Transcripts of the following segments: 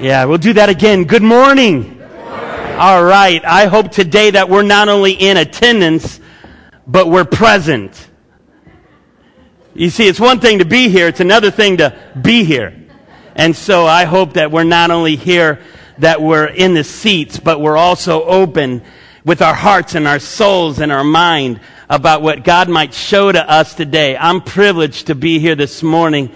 Yeah, we'll do that again. Good morning. All right. I hope today that we're not only in attendance, but we're present. You see, it's one thing to be here, it's another thing to be here. And so I hope that we're not only here, that we're in the seats, but we're also open with our hearts and our souls and our mind about what God might show to us today. I'm privileged to be here this morning.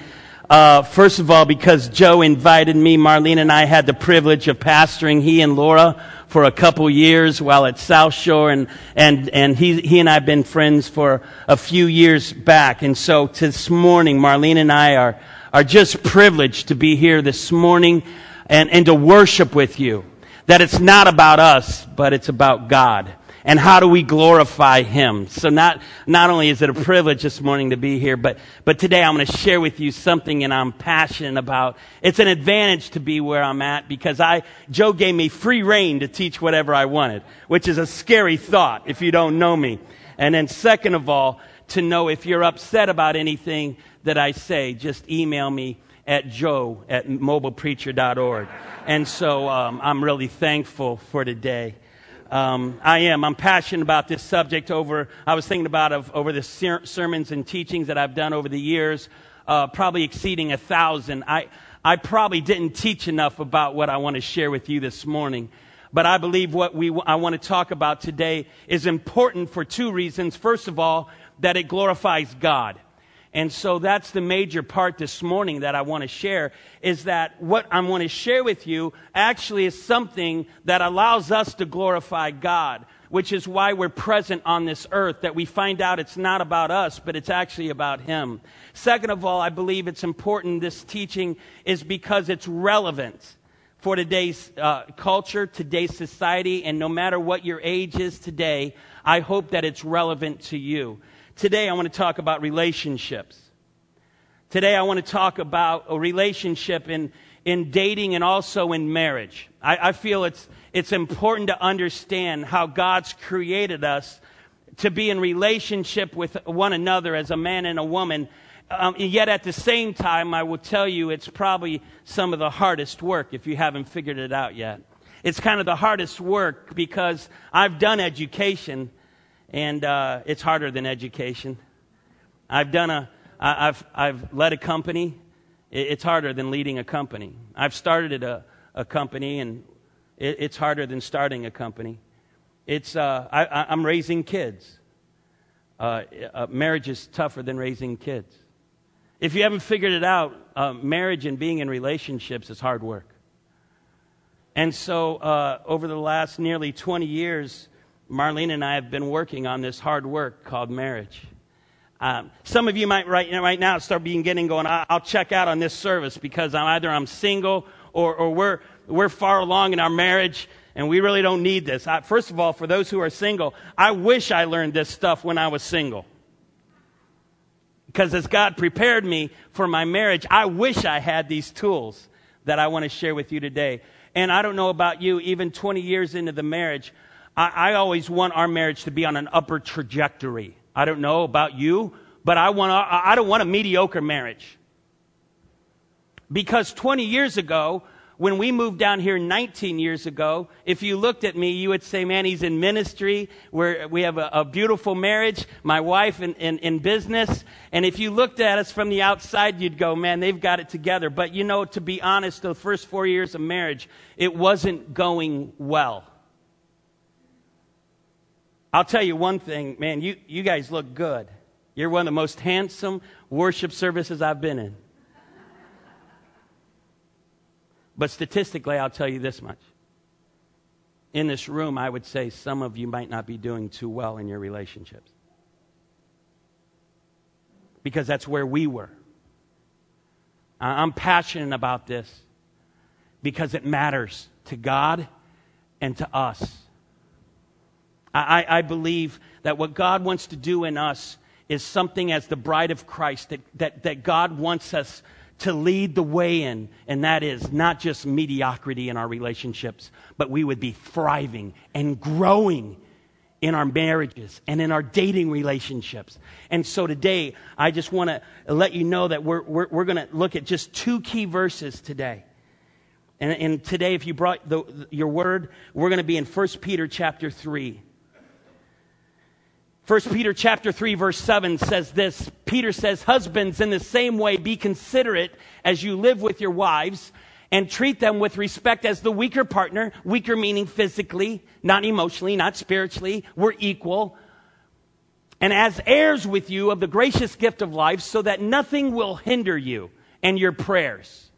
Uh, first of all, because Joe invited me, Marlene and I had the privilege of pastoring he and Laura for a couple years while at South Shore, and and and he he and I have been friends for a few years back. And so this morning, Marlene and I are are just privileged to be here this morning and and to worship with you. That it's not about us, but it's about God and how do we glorify him? So not not only is it a privilege this morning to be here but but today i'm going to share with you something and i'm passionate about. It's an advantage to be where i'm at because i joe gave me free rein to teach whatever i wanted which is a scary thought if you don't know me. And then second of all to know if you're upset about anything that i say just email me at joe at mobilepreacher.org and so um, i'm really thankful for today um, I am. I'm passionate about this subject. Over, I was thinking about of, over the ser- sermons and teachings that I've done over the years, uh, probably exceeding a thousand. I, I probably didn't teach enough about what I want to share with you this morning. But I believe what we, I want to talk about today is important for two reasons. First of all, that it glorifies God. And so that's the major part this morning that I want to share is that what I want to share with you actually is something that allows us to glorify God, which is why we're present on this earth, that we find out it's not about us, but it's actually about Him. Second of all, I believe it's important, this teaching is because it's relevant for today's uh, culture, today's society, and no matter what your age is today, I hope that it's relevant to you. Today, I want to talk about relationships. Today, I want to talk about a relationship in, in dating and also in marriage. I, I feel it's, it's important to understand how God's created us to be in relationship with one another as a man and a woman. Um, yet at the same time, I will tell you it's probably some of the hardest work if you haven't figured it out yet. It's kind of the hardest work because I've done education and uh, it's harder than education. I've done a, I've, I've led a company. It's harder than leading a company. I've started a, a company, and it, it's harder than starting a company. It's, uh, I, am raising kids. Uh, uh, marriage is tougher than raising kids. If you haven't figured it out, uh, marriage and being in relationships is hard work. And so, uh, over the last nearly 20 years, Marlene and I have been working on this hard work called marriage. Um, some of you might right, right now start beginning going, I'll check out on this service because I'm either I'm single or, or we're, we're far along in our marriage and we really don't need this. I, first of all, for those who are single, I wish I learned this stuff when I was single. Because as God prepared me for my marriage, I wish I had these tools that I want to share with you today. And I don't know about you, even 20 years into the marriage, I, I always want our marriage to be on an upper trajectory. I don't know about you, but I want I don't want a mediocre marriage. Because 20 years ago, when we moved down here 19 years ago, if you looked at me, you would say, man, he's in ministry. Where we have a, a, beautiful marriage, my wife in, in, in, business. And if you looked at us from the outside, you'd go, man, they've got it together. But you know, to be honest, the first four years of marriage, it wasn't going well. I'll tell you one thing, man, you, you guys look good. You're one of the most handsome worship services I've been in. But statistically, I'll tell you this much. In this room, I would say some of you might not be doing too well in your relationships. Because that's where we were. I'm passionate about this because it matters to God and to us. I, I believe that what God wants to do in us is something as the bride of Christ that, that, that God wants us to lead the way in, and that is not just mediocrity in our relationships, but we would be thriving and growing in our marriages and in our dating relationships. And so today, I just want to let you know that we're, we're, we're going to look at just two key verses today. And, and today, if you brought the, your word, we're going to be in 1 Peter chapter 3. 1 Peter chapter 3 verse 7 says this. Peter says, husbands, in the same way, be considerate as you live with your wives and treat them with respect as the weaker partner, weaker meaning physically, not emotionally, not spiritually. We're equal. And as heirs with you of the gracious gift of life so that nothing will hinder you and your prayers.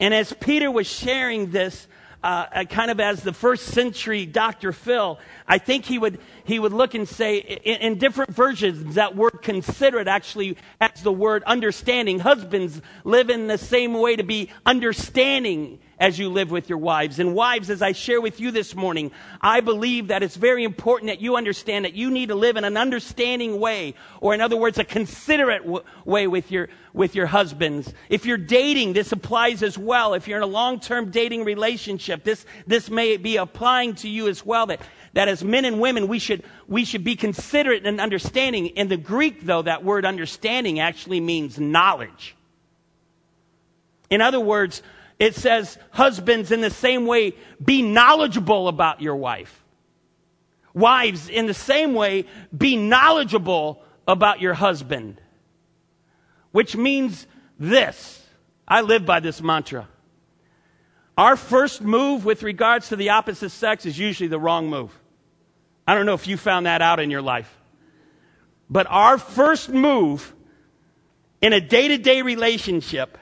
And as Peter was sharing this, uh, uh, kind of as the first century Dr. Phil, I think he would, he would look and say, in, in different versions, that word considerate actually has the word understanding. Husbands live in the same way to be understanding as you live with your wives. And wives, as I share with you this morning, I believe that it's very important that you understand that you need to live in an understanding way, or in other words, a considerate w- way with your, with your husbands. If you're dating, this applies as well. If you're in a long-term dating relationship, this, this may be applying to you as well. That, that as men and women, we should, we should be considerate and understanding. In the Greek, though, that word understanding actually means knowledge. In other words, it says, husbands, in the same way, be knowledgeable about your wife. Wives, in the same way, be knowledgeable about your husband. Which means this. I live by this mantra. Our first move with regards to the opposite sex is usually the wrong move. I don't know if you found that out in your life. But our first move in a day to day relationship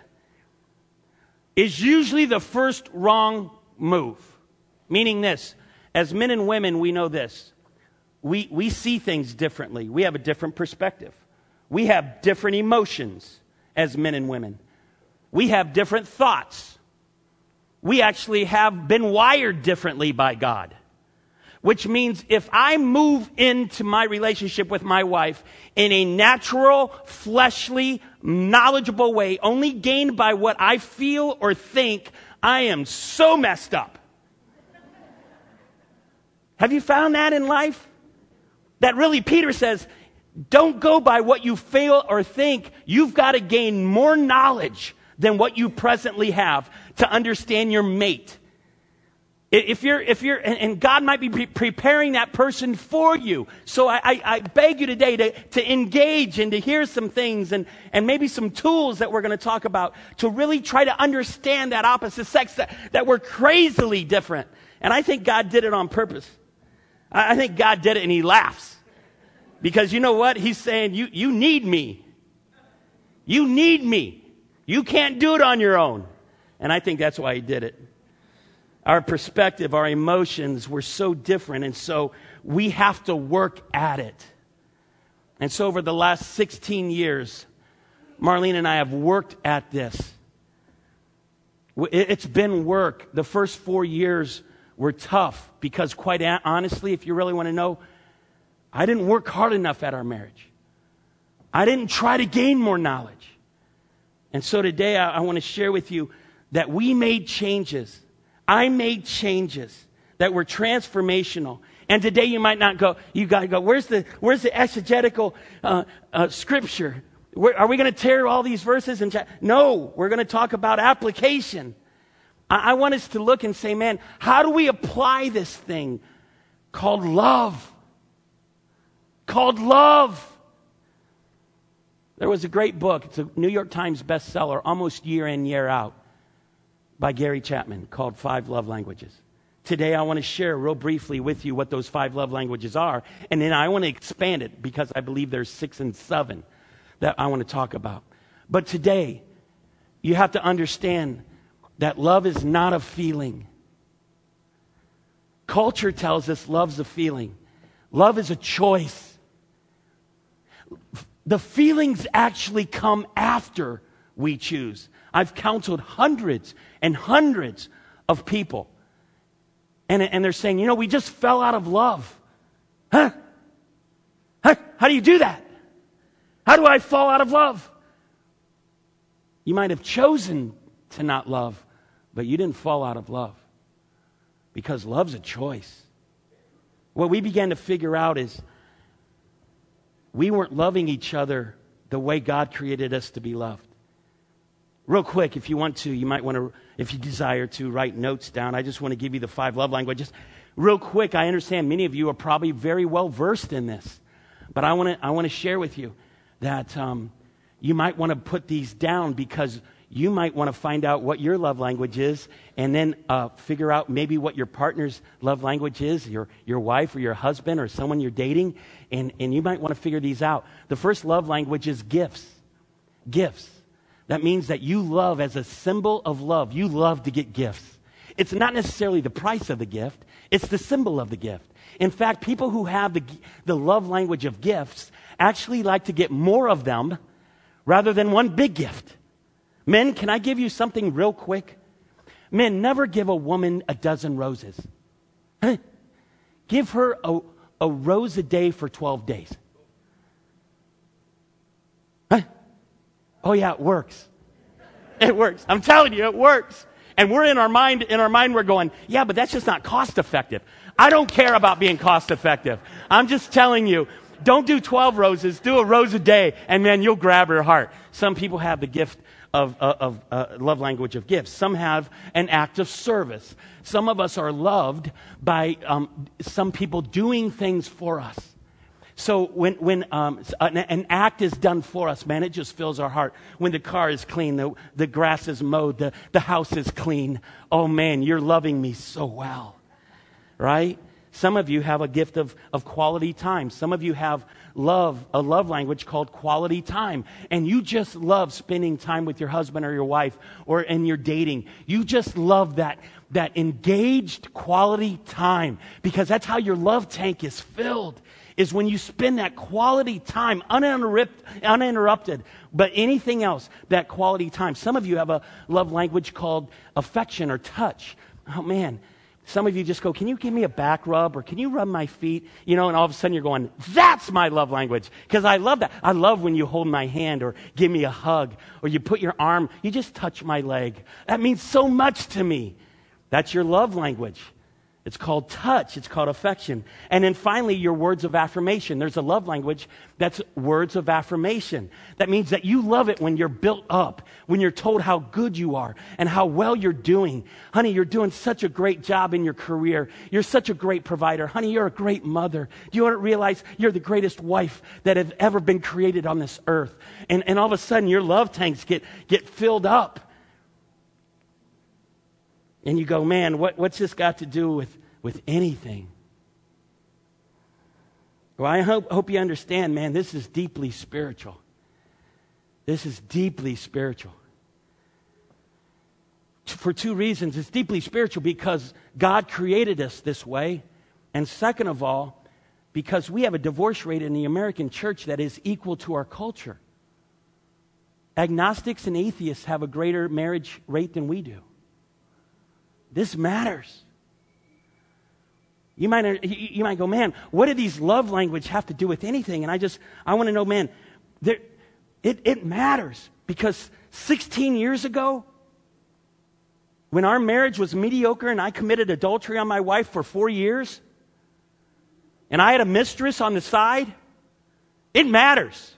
is usually the first wrong move. Meaning this, as men and women, we know this. We, we see things differently. We have a different perspective. We have different emotions as men and women. We have different thoughts. We actually have been wired differently by God. Which means if I move into my relationship with my wife in a natural, fleshly, knowledgeable way, only gained by what I feel or think, I am so messed up. Have you found that in life? That really, Peter says, don't go by what you feel or think. You've got to gain more knowledge than what you presently have to understand your mate. If you're, if you're, and God might be pre- preparing that person for you. So I, I, I, beg you today to, to engage and to hear some things and, and maybe some tools that we're going to talk about to really try to understand that opposite sex that, that we're crazily different. And I think God did it on purpose. I, I think God did it and he laughs. Because you know what? He's saying, you, you need me. You need me. You can't do it on your own. And I think that's why he did it our perspective, our emotions were so different. And so we have to work at it. And so over the last 16 years, Marlene and I have worked at this. It's been work. The first four years were tough because, quite honestly, if you really want to know, I didn't work hard enough at our marriage. I didn't try to gain more knowledge. And so today I, I want to share with you that we made changes I made changes that were transformational. And today you might not go, you got to go, where's the, where's the exegetical uh, uh, scripture? Where, are we going to tear all these verses and no, we're going to talk about application. I, I want us to look and say, man, how do we apply this thing called love? Called love. There was a great book. It's a New York Times bestseller, almost year in, year out by Gary Chapman called Five Love Languages. Today, I want to share real briefly with you what those five love languages are, and then I want to expand it because I believe there's six and seven that I want to talk about. But today, you have to understand that love is not a feeling. Culture tells us love's a feeling. Love is a choice. The feelings actually come after we choose. I've counseled hundreds and hundreds of people. And, and they're saying, you know, we just fell out of love. Huh? huh? How do you do that? How do I fall out of love? You might have chosen to not love, but you didn't fall out of love because love's a choice. What we began to figure out is we weren't loving each other the way God created us to be loved. Real quick, if you want to, you might want to, if you desire to, write notes down. I just want to give you the five love languages. Real quick, I understand many of you are probably very well versed in this, but I want to, I want to share with you that um, you might want to put these down because you might want to find out what your love language is and then uh, figure out maybe what your partner's love language is, your, your wife or your husband or someone you're dating, and, and you might want to figure these out. The first love language is gifts. Gifts. That means that you love as a symbol of love. You love to get gifts. It's not necessarily the price of the gift, it's the symbol of the gift. In fact, people who have the, the love language of gifts actually like to get more of them rather than one big gift. Men, can I give you something real quick? Men, never give a woman a dozen roses. give her a, a rose a day for 12 days. Oh yeah, it works. It works. I'm telling you, it works. And we're in our mind, in our mind, we're going, yeah, but that's just not cost effective. I don't care about being cost effective. I'm just telling you, don't do 12 roses, do a rose a day, and man, you'll grab her heart. Some people have the gift of, uh, of uh, love language of gifts. Some have an act of service. Some of us are loved by um, some people doing things for us. So when, when um, an, an, act is done for us, man, it just fills our heart. When the car is clean, the, the grass is mowed, the, the house is clean. Oh man, you're loving me so well. Right? Some of you have a gift of, of quality time. Some of you have love, a love language called quality time. And you just love spending time with your husband or your wife or in your dating. You just love that, that engaged quality time because that's how your love tank is filled is when you spend that quality time uninterrupted, but anything else, that quality time. Some of you have a love language called affection or touch. Oh man, some of you just go, Can you give me a back rub or can you rub my feet? You know, and all of a sudden you're going, That's my love language. Because I love that. I love when you hold my hand or give me a hug or you put your arm, you just touch my leg. That means so much to me. That's your love language. It's called touch. It's called affection. And then finally, your words of affirmation. There's a love language that's words of affirmation. That means that you love it when you're built up, when you're told how good you are and how well you're doing. Honey, you're doing such a great job in your career. You're such a great provider. Honey, you're a great mother. Do you want to realize you're the greatest wife that have ever been created on this earth? And, and all of a sudden, your love tanks get, get filled up. And you go, man, what, what's this got to do with, with anything? Well, I hope, hope you understand, man, this is deeply spiritual. This is deeply spiritual. For two reasons. It's deeply spiritual because God created us this way. And second of all, because we have a divorce rate in the American church that is equal to our culture. Agnostics and atheists have a greater marriage rate than we do. This matters. You might, you might go, man, what do these love language have to do with anything? And I just, I want to know, man, there, it, it matters because 16 years ago, when our marriage was mediocre and I committed adultery on my wife for four years, and I had a mistress on the side, it matters.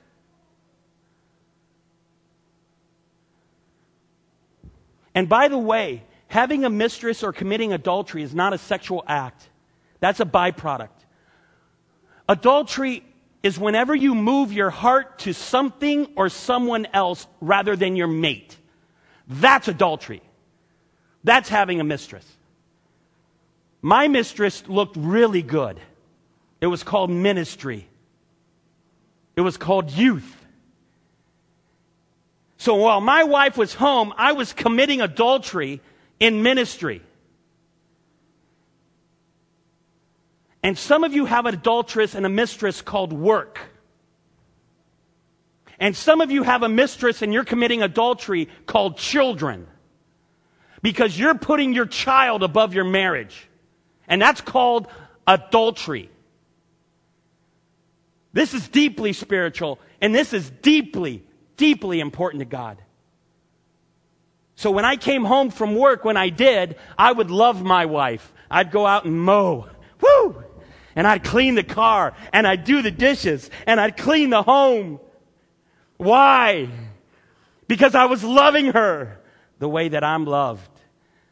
And by the way, Having a mistress or committing adultery is not a sexual act. That's a byproduct. Adultery is whenever you move your heart to something or someone else rather than your mate. That's adultery. That's having a mistress. My mistress looked really good. It was called ministry. It was called youth. So while my wife was home, I was committing adultery in ministry. And some of you have an adulteress and a mistress called work. And some of you have a mistress and you're committing adultery called children. Because you're putting your child above your marriage. And that's called adultery. This is deeply spiritual and this is deeply, deeply important to God. So when I came home from work, when I did, I would love my wife. I'd go out and mow. Woo! And I'd clean the car, and I'd do the dishes, and I'd clean the home. Why? because I was loving her the way that I'm loved.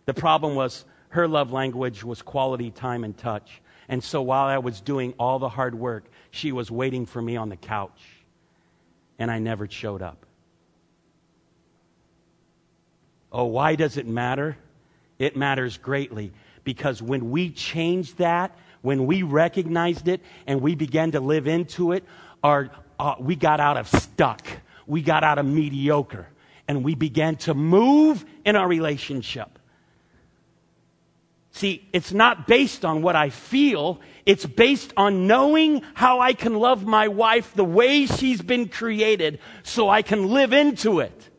The problem was her love language was quality time and touch. And so while I was doing all the hard work, she was waiting for me on the couch. And I never showed up. Oh, why does it matter? It matters greatly because when we changed that, when we recognized it and we began to live into it, our, uh, we got out of stuck. We got out of mediocre and we began to move in our relationship. See, it's not based on what I feel. It's based on knowing how I can love my wife the way she's been created so I can live into it.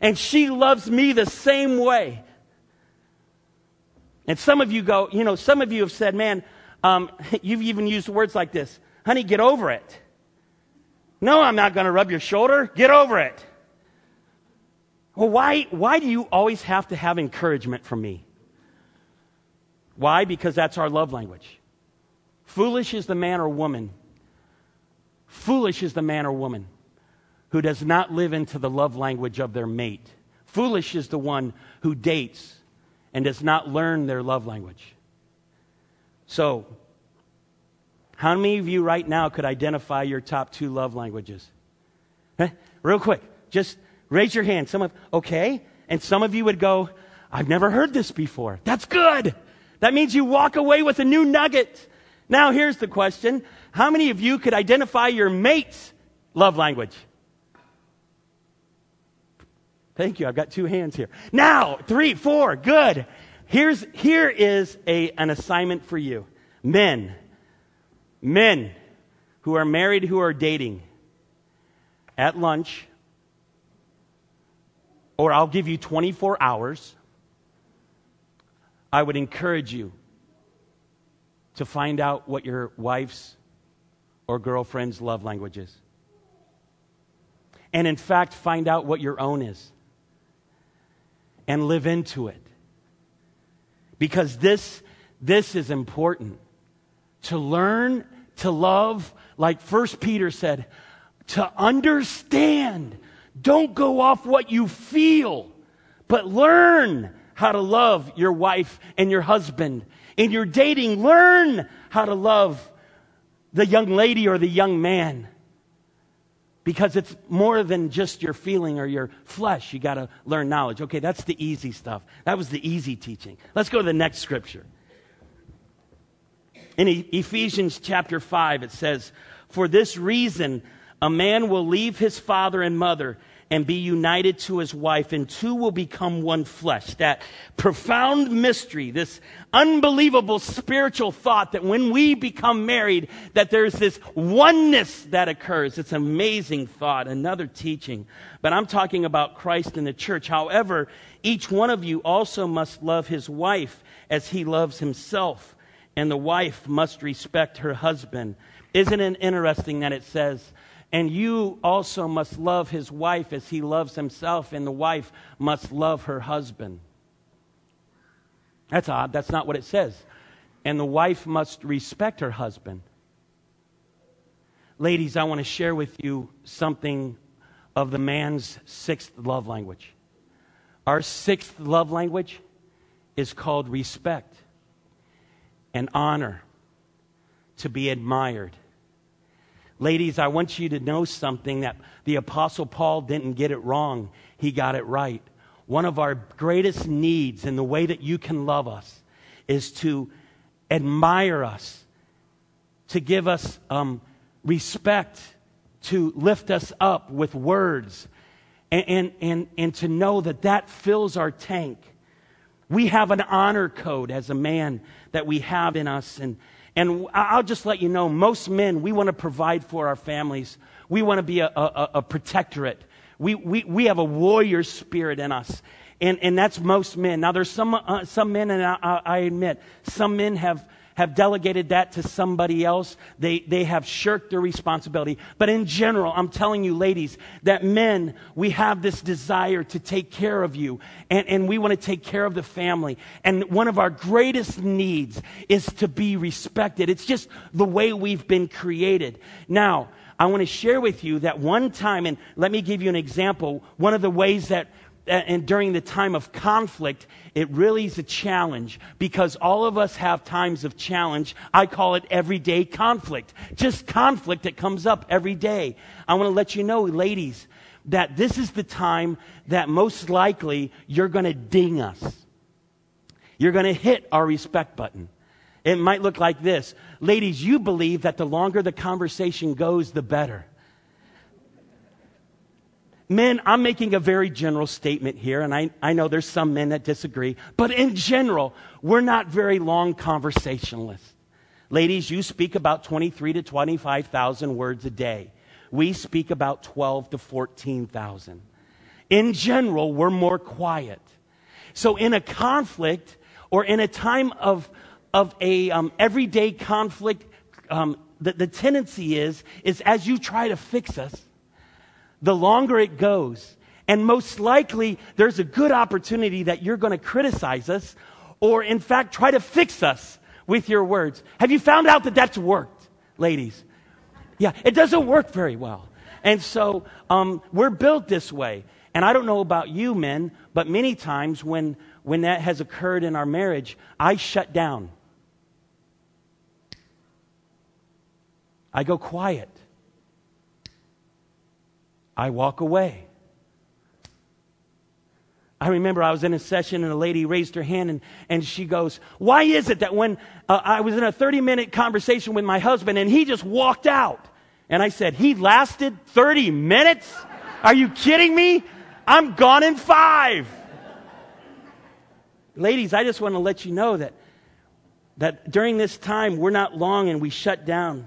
And she loves me the same way. And some of you go, you know, some of you have said, man, um, you've even used words like this honey, get over it. No, I'm not going to rub your shoulder. Get over it. Well, why, why do you always have to have encouragement from me? Why? Because that's our love language. Foolish is the man or woman. Foolish is the man or woman who does not live into the love language of their mate. Foolish is the one who dates and does not learn their love language. So, how many of you right now could identify your top two love languages? Eh? Real quick, just raise your hand. Some of, okay. And some of you would go, I've never heard this before. That's good. That means you walk away with a new nugget. Now, here's the question How many of you could identify your mate's love language? Thank you. I've got two hands here. Now, three, four, good. Here's, here is a, an assignment for you. Men, men who are married, who are dating, at lunch, or I'll give you 24 hours, I would encourage you to find out what your wife's or girlfriend's love language is. And in fact, find out what your own is and live into it. Because this, this is important. To learn to love, like First Peter said, to understand. Don't go off what you feel, but learn how to love your wife and your husband. In your dating, learn how to love the young lady or the young man because it's more than just your feeling or your flesh. You got to learn knowledge. Okay, that's the easy stuff. That was the easy teaching. Let's go to the next scripture. In Ephesians chapter 5, it says, For this reason, a man will leave his father and mother and be united to his wife, and two will become one flesh. That profound mystery, this unbelievable spiritual thought that when we become married, that there's this oneness that occurs. It's an amazing thought, another teaching. But I'm talking about Christ and the church. However, each one of you also must love his wife as he loves himself, and the wife must respect her husband. Isn't it interesting that it says, and you also must love his wife as he loves himself, and the wife must love her husband. That's odd. That's not what it says. And the wife must respect her husband. Ladies, I want to share with you something of the man's sixth love language. Our sixth love language is called respect and honor, to be admired. Ladies, I want you to know something that the Apostle Paul didn't get it wrong, he got it right. One of our greatest needs in the way that you can love us is to admire us, to give us um, respect, to lift us up with words, and, and, and, and to know that that fills our tank. We have an honor code as a man that we have in us, and, and I'll just let you know, most men, we want to provide for our families. We want to be a, a, a protectorate. We, we, we have a warrior spirit in us. And, and that's most men. Now, there's some, uh, some men, and I, I admit, some men have, have delegated that to somebody else. They, they have shirked their responsibility. But in general, I'm telling you, ladies, that men, we have this desire to take care of you and, and we want to take care of the family. And one of our greatest needs is to be respected. It's just the way we've been created. Now, I want to share with you that one time, and let me give you an example. One of the ways that and during the time of conflict, it really is a challenge because all of us have times of challenge. I call it everyday conflict. Just conflict that comes up every day. I want to let you know, ladies, that this is the time that most likely you're going to ding us. You're going to hit our respect button. It might look like this. Ladies, you believe that the longer the conversation goes, the better. Men, I'm making a very general statement here, and I, I know there's some men that disagree, but in general, we're not very long conversationalists. Ladies, you speak about 23 to 25,000 words a day. We speak about 12 to 14,000. In general, we're more quiet. So in a conflict or in a time of, of a um, everyday conflict, um, the, the tendency is, is as you try to fix us, the longer it goes. And most likely, there's a good opportunity that you're going to criticize us or, in fact, try to fix us with your words. Have you found out that that's worked, ladies? Yeah, it doesn't work very well. And so um, we're built this way. And I don't know about you, men, but many times when, when that has occurred in our marriage, I shut down. I go quiet. I walk away. I remember I was in a session and a lady raised her hand and, and she goes, Why is it that when uh, I was in a 30 minute conversation with my husband and he just walked out? And I said, He lasted 30 minutes? Are you kidding me? I'm gone in five. Ladies, I just want to let you know that, that during this time, we're not long and we shut down.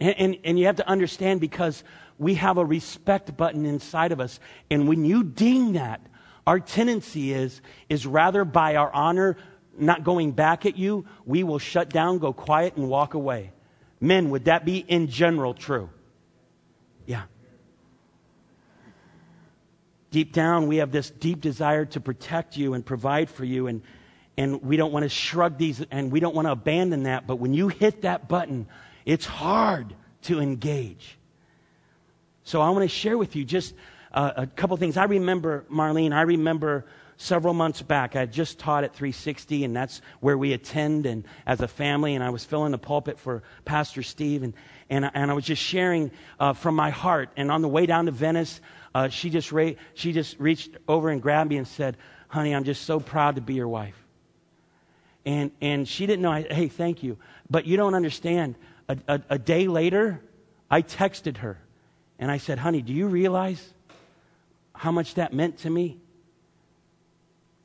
And, and, and, you have to understand because we have a respect button inside of us. And when you ding that, our tendency is, is rather by our honor not going back at you, we will shut down, go quiet, and walk away. Men, would that be in general true? Yeah. Deep down, we have this deep desire to protect you and provide for you, and, and we don't want to shrug these and we don't want to abandon that. But when you hit that button, it's hard to engage. So I want to share with you just uh, a couple things. I remember, Marlene, I remember several months back, I just taught at 360, and that's where we attend and as a family, and I was filling the pulpit for Pastor Steve, and, and, and I was just sharing uh, from my heart. And on the way down to Venice, uh, she, just ra- she just reached over and grabbed me and said, Honey, I'm just so proud to be your wife. And, and she didn't know, I, hey, thank you. But you don't understand. A, a, a day later, I texted her and I said, Honey, do you realize how much that meant to me?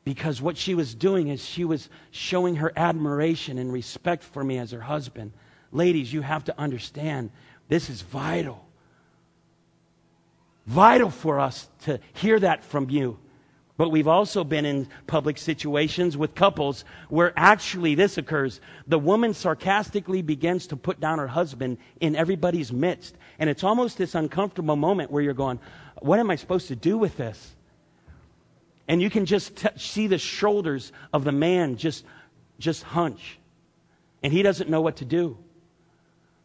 Because what she was doing is she was showing her admiration and respect for me as her husband. Ladies, you have to understand this is vital. Vital for us to hear that from you. But we've also been in public situations with couples where actually this occurs. The woman sarcastically begins to put down her husband in everybody's midst. And it's almost this uncomfortable moment where you're going, What am I supposed to do with this? And you can just t- see the shoulders of the man just, just hunch. And he doesn't know what to do.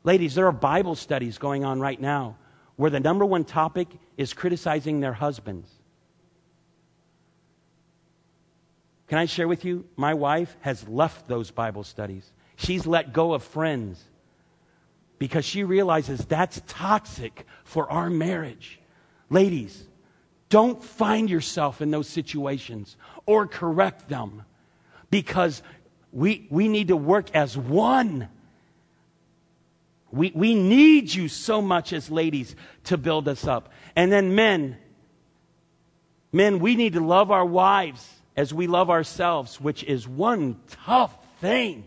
Ladies, there are Bible studies going on right now where the number one topic is criticizing their husbands. Can I share with you? My wife has left those Bible studies. She's let go of friends because she realizes that's toxic for our marriage. Ladies, don't find yourself in those situations or correct them because we, we need to work as one. We, we need you so much as ladies to build us up. And then men, men, we need to love our wives as we love ourselves, which is one tough thing.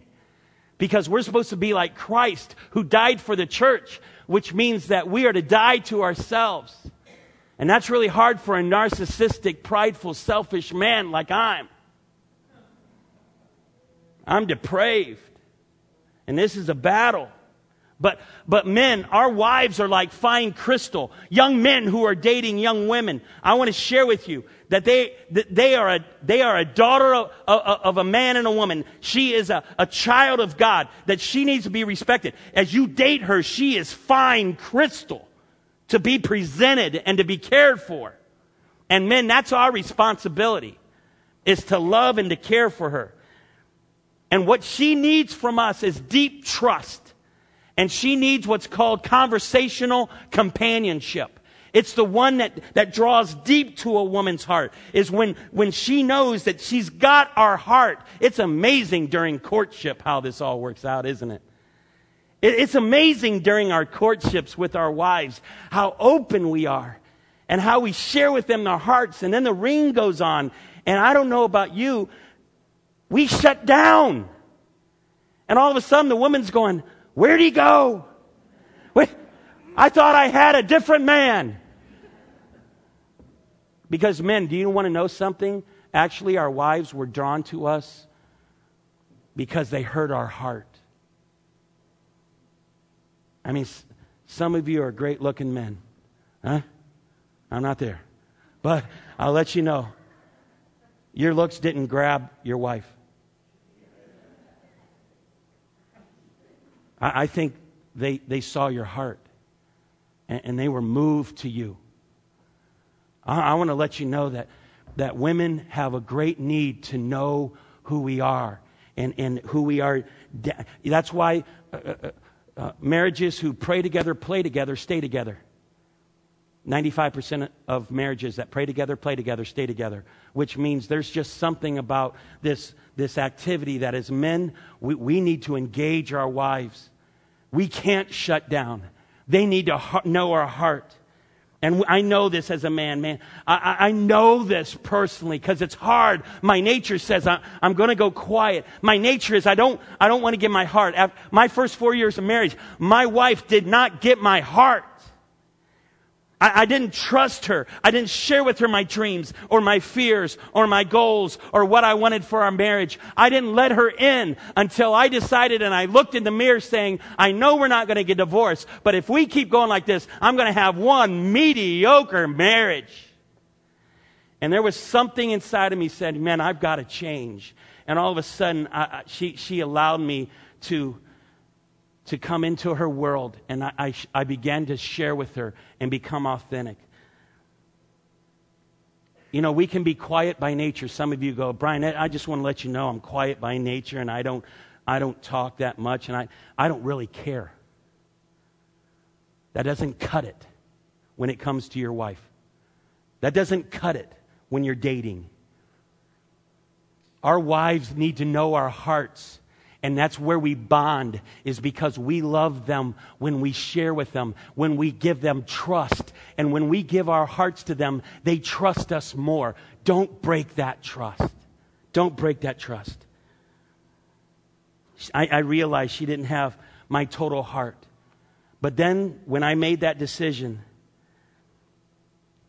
Because we're supposed to be like Christ who died for the church, which means that we are to die to ourselves. And that's really hard for a narcissistic, prideful, selfish man like I'm. I'm depraved. And this is a battle. But, but men, our wives are like fine crystal. Young men who are dating young women, I want to share with you that they, that they, are, a, they are a daughter of, of, of a man and a woman. She is a, a child of God, that she needs to be respected. As you date her, she is fine crystal to be presented and to be cared for. And men, that's our responsibility, is to love and to care for her. And what she needs from us is deep trust and she needs what's called conversational companionship. It's the one that, that draws deep to a woman's heart is when, when she knows that she's got our heart. It's amazing during courtship how this all works out, isn't it? it it's amazing during our courtships with our wives how open we are and how we share with them our hearts. And then the ring goes on. And I don't know about you, we shut down. And all of a sudden the woman's going, Where'd he go? Wait, I thought I had a different man. Because, men, do you want to know something? Actually, our wives were drawn to us because they hurt our heart. I mean, some of you are great looking men. Huh? I'm not there. But I'll let you know your looks didn't grab your wife. I, think they, they saw your heart and, and they were moved to you. I, I want to let you know that, that women have a great need to know who we are and, and who we are. That's why uh, uh, uh, marriages who pray together, play together, stay together. 95% of marriages that pray together, play together, stay together, which means there's just something about this, this activity that as men, we, we need to engage our wives we can't shut down. They need to know our heart. And I know this as a man, man. I, I know this personally because it's hard. My nature says I, am going to go quiet. My nature is I don't, I don't want to give my heart. After my first four years of marriage, my wife did not get my heart. I, I, didn't trust her. I didn't share with her my dreams or my fears or my goals or what I wanted for our marriage. I didn't let her in until I decided and I looked in the mirror saying, I know we're not going to get divorced, but if we keep going like this, I'm going to have one mediocre marriage. And there was something inside of me said, man, I've got to change. And all of a sudden, I, she, she allowed me to to come into her world, and I, I, I, began to share with her and become authentic. You know, we can be quiet by nature. Some of you go, Brian, I just want to let you know I'm quiet by nature and I don't, I don't talk that much and I, I don't really care. That doesn't cut it when it comes to your wife. That doesn't cut it when you're dating. Our wives need to know our hearts and that's where we bond, is because we love them when we share with them, when we give them trust. And when we give our hearts to them, they trust us more. Don't break that trust. Don't break that trust. I, I realized she didn't have my total heart. But then when I made that decision,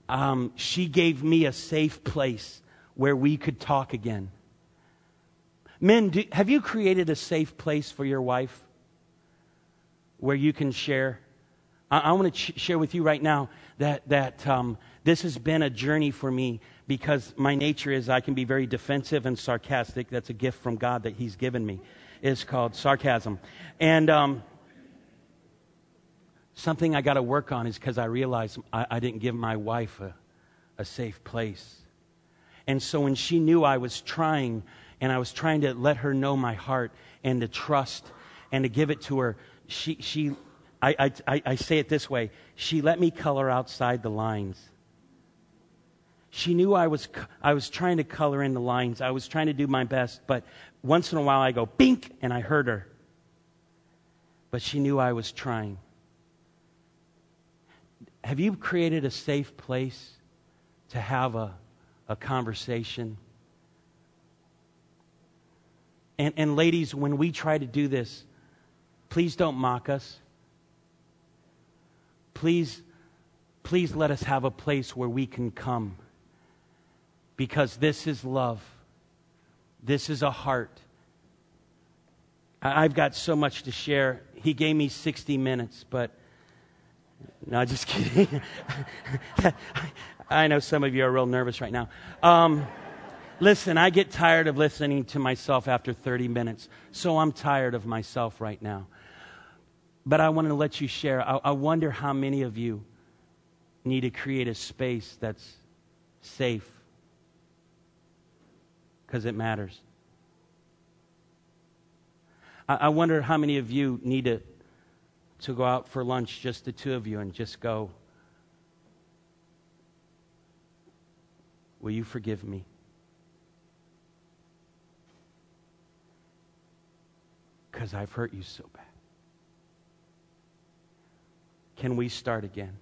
um, she gave me a safe place where we could talk again. Men, do, have you created a safe place for your wife where you can share? I, I want to ch- share with you right now that, that um, this has been a journey for me because my nature is I can be very defensive and sarcastic. That's a gift from God that He's given me. It's called sarcasm. And um, something I got to work on is because I realized I, I, didn't give my wife a, a safe place. And so when she knew I was trying and I was trying to let her know my heart and to trust and to give it to her. She, she, I, I, I say it this way she let me color outside the lines. She knew I was, I was trying to color in the lines. I was trying to do my best, but once in a while I go, bink, and I hurt her. But she knew I was trying. Have you created a safe place to have a, a conversation? And, and ladies, when we try to do this, please don't mock us. Please, please let us have a place where we can come. Because this is love. This is a heart. I've got so much to share. He gave me 60 minutes, but no, just kidding. I know some of you are real nervous right now. Um, listen, I get tired of listening to myself after 30 minutes, so I'm tired of myself right now. But I want to let you share. I, I wonder how many of you need to create a space that's safe because it matters. I, I wonder how many of you need to, to go out for lunch, just the two of you, and just go, Will you forgive me? Because I've hurt you so bad. Can we start again?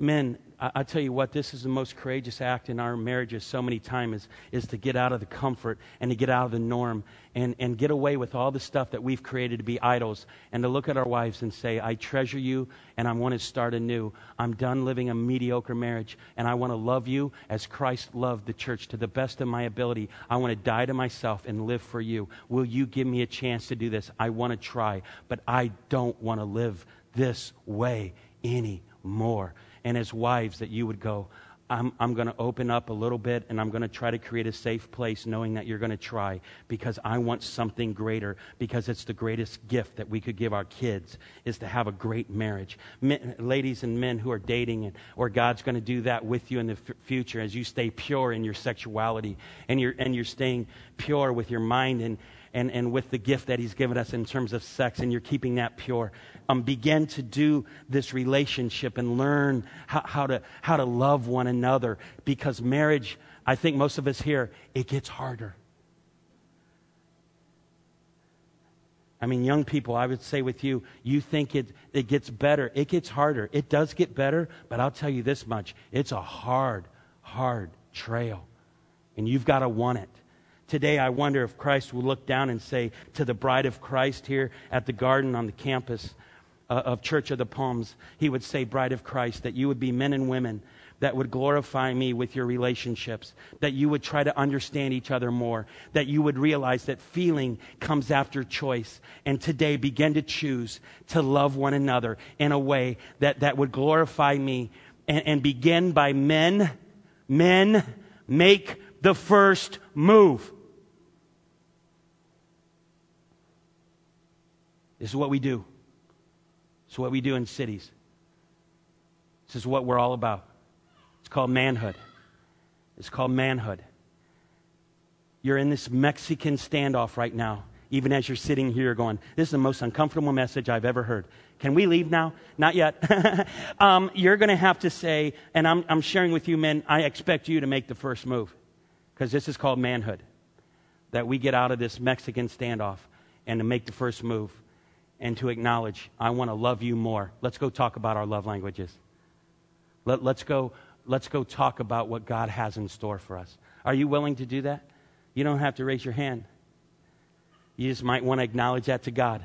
Men, I, I, tell you what, this is the most courageous act in our marriages so many times is, is to get out of the comfort and to get out of the norm and, and get away with all the stuff that we've created to be idols and to look at our wives and say, I treasure you and I want to start anew. I'm done living a mediocre marriage and I want to love you as Christ loved the church to the best of my ability. I want to die to myself and live for you. Will you give me a chance to do this? I want to try, but I don't want to live this way anymore and as wives that you would go, I'm, I'm going to open up a little bit and I'm going to try to create a safe place knowing that you're going to try because I want something greater because it's the greatest gift that we could give our kids is to have a great marriage. Men, ladies and men who are dating and, or God's going to do that with you in the f- future as you stay pure in your sexuality and you're, and you're staying pure with your mind and, and, and with the gift that He's given us in terms of sex, and you're keeping that pure. Um, begin to do this relationship and learn how, how, to, how to love one another because marriage, I think most of us here, it gets harder. I mean, young people, I would say with you, you think it, it gets better. It gets harder. It does get better, but I'll tell you this much it's a hard, hard trail. And you've got to want it. Today, I wonder if Christ will look down and say to the bride of Christ here at the garden on the campus uh, of Church of the Palms, He would say, Bride of Christ, that you would be men and women that would glorify me with your relationships, that you would try to understand each other more, that you would realize that feeling comes after choice, and today begin to choose to love one another in a way that, that would glorify me, and, and begin by men, men make the first move. This is what we do. This is what we do in cities. This is what we're all about. It's called manhood. It's called manhood. You're in this Mexican standoff right now, even as you're sitting here going, This is the most uncomfortable message I've ever heard. Can we leave now? Not yet. um, you're going to have to say, and I'm, I'm sharing with you, men, I expect you to make the first move because this is called manhood. That we get out of this Mexican standoff and to make the first move and to acknowledge, I want to love you more. Let's go talk about our love languages. Let, let's, go, let's go talk about what God has in store for us. Are you willing to do that? You don't have to raise your hand. You just might want to acknowledge that to God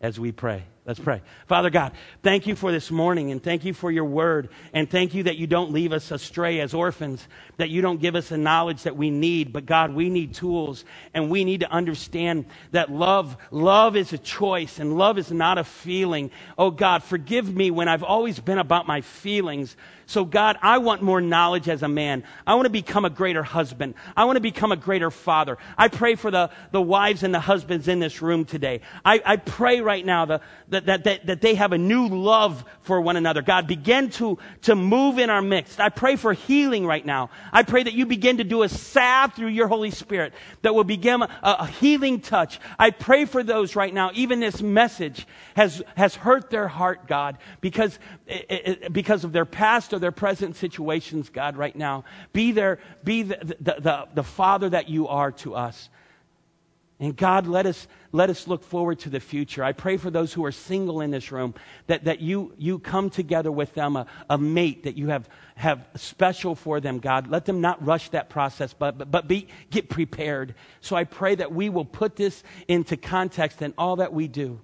as we pray. Let's pray. Father God, thank you for this morning and thank you for your word. And thank you that you don't leave us astray as orphans, that you don't give us the knowledge that we need. But God, we need tools and we need to understand that love, love is a choice and love is not a feeling. Oh God, forgive me when I've always been about my feelings. So, God, I want more knowledge as a man. I want to become a greater husband. I want to become a greater father. I pray for the, the wives and the husbands in this room today. I, I pray right now the, that, that, that, that they have a new love for one another. God, begin to, to move in our midst. I pray for healing right now. I pray that you begin to do a salve through your Holy Spirit that will begin a, a healing touch. I pray for those right now. Even this message has, has hurt their heart, God, because, eh, eh, eh, because of their past or their present situations, God, right now. Be there, be the, the, the, the Father that you are to us. And God, let us, let us look forward to the future. I pray for those who are single in this room that, that you, you come together with them, a, a mate that you have, have special for them, God. Let them not rush that process, but, but, but be, get prepared. So I pray that we will put this into context in all that we do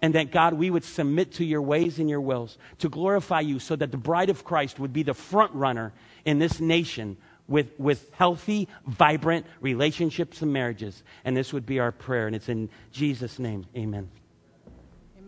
and that God, we would submit to your ways and your wills to glorify you so that the bride of Christ would be the front runner in this nation with, with healthy, vibrant relationships and marriages. And this would be our prayer. And it's in Jesus' name. Amen.